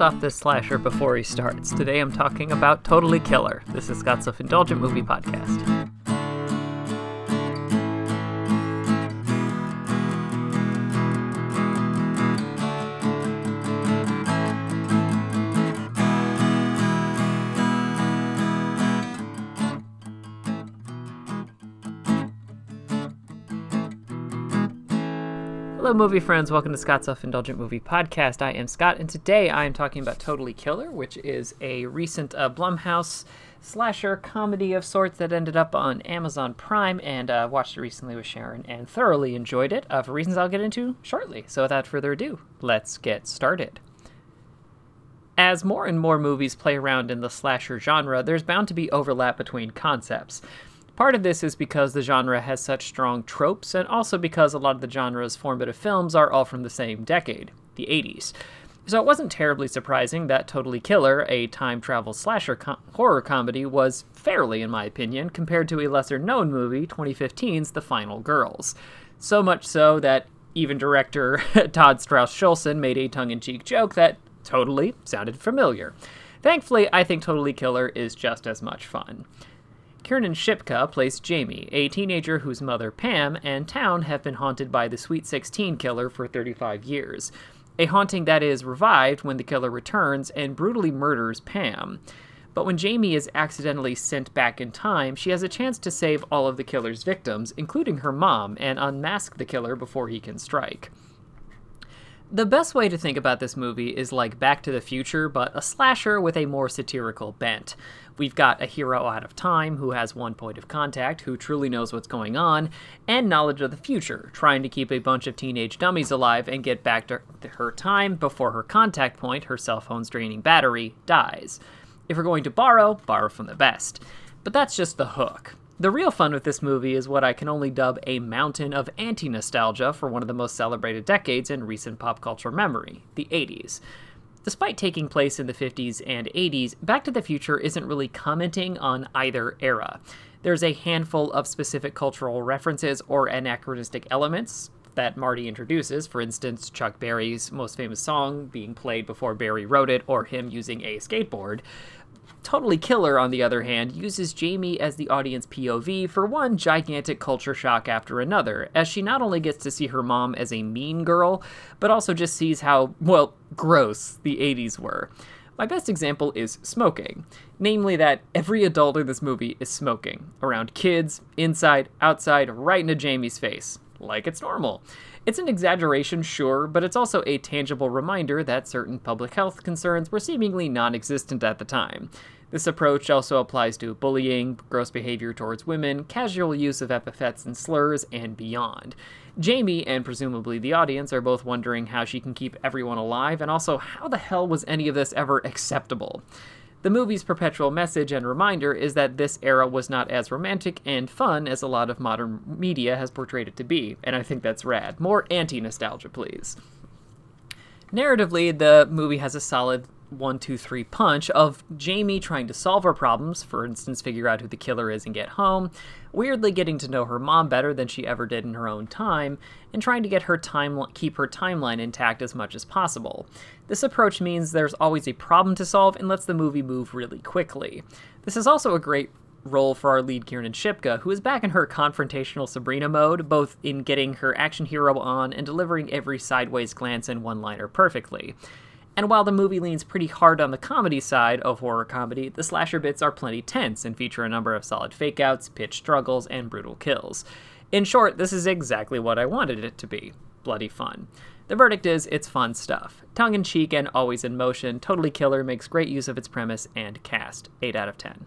stop this slasher before he starts. Today I'm talking about Totally Killer. This is Scott's Self Indulgent Movie Podcast. Hello, movie friends. Welcome to Scott's Self Indulgent Movie Podcast. I am Scott, and today I am talking about Totally Killer, which is a recent uh, Blumhouse slasher comedy of sorts that ended up on Amazon Prime, and uh, watched it recently with Sharon and thoroughly enjoyed it uh, for reasons I'll get into shortly. So, without further ado, let's get started. As more and more movies play around in the slasher genre, there's bound to be overlap between concepts. Part of this is because the genre has such strong tropes, and also because a lot of the genre's formative films are all from the same decade, the 80s. So it wasn't terribly surprising that Totally Killer, a time travel slasher co- horror comedy, was fairly, in my opinion, compared to a lesser known movie, 2015's The Final Girls. So much so that even director Todd Strauss Schulson made a tongue in cheek joke that totally sounded familiar. Thankfully, I think Totally Killer is just as much fun. Kiernan Shipka plays Jamie, a teenager whose mother, Pam, and town have been haunted by the Sweet 16 killer for 35 years. A haunting that is revived when the killer returns and brutally murders Pam. But when Jamie is accidentally sent back in time, she has a chance to save all of the killer's victims, including her mom, and unmask the killer before he can strike. The best way to think about this movie is like Back to the Future, but a slasher with a more satirical bent. We've got a hero out of time who has one point of contact, who truly knows what's going on, and knowledge of the future, trying to keep a bunch of teenage dummies alive and get back to her time before her contact point, her cell phone's draining battery, dies. If we're going to borrow, borrow from the best. But that's just the hook. The real fun with this movie is what I can only dub a mountain of anti nostalgia for one of the most celebrated decades in recent pop culture memory the 80s. Despite taking place in the 50s and 80s, Back to the Future isn't really commenting on either era. There's a handful of specific cultural references or anachronistic elements that Marty introduces, for instance, Chuck Berry's most famous song being played before Berry wrote it, or him using a skateboard. Totally Killer, on the other hand, uses Jamie as the audience POV for one gigantic culture shock after another, as she not only gets to see her mom as a mean girl, but also just sees how, well, gross the 80s were. My best example is smoking, namely that every adult in this movie is smoking, around kids, inside, outside, right into Jamie's face, like it's normal. It's an exaggeration, sure, but it's also a tangible reminder that certain public health concerns were seemingly non existent at the time. This approach also applies to bullying, gross behavior towards women, casual use of epithets and slurs, and beyond. Jamie, and presumably the audience, are both wondering how she can keep everyone alive, and also how the hell was any of this ever acceptable? The movie's perpetual message and reminder is that this era was not as romantic and fun as a lot of modern media has portrayed it to be, and I think that's rad. More anti nostalgia, please. Narratively, the movie has a solid one, two, three punch of Jamie trying to solve her problems, for instance, figure out who the killer is and get home, weirdly getting to know her mom better than she ever did in her own time, and trying to get her time keep her timeline intact as much as possible. This approach means there's always a problem to solve and lets the movie move really quickly. This is also a great role for our lead Kiernan Shipka, who is back in her confrontational Sabrina mode, both in getting her action hero on and delivering every sideways glance and one-liner perfectly. And while the movie leans pretty hard on the comedy side of horror comedy, the slasher bits are plenty tense and feature a number of solid fakeouts, pitch struggles, and brutal kills. In short, this is exactly what I wanted it to be bloody fun. The verdict is it's fun stuff. Tongue in cheek and always in motion, Totally Killer makes great use of its premise and cast. 8 out of 10.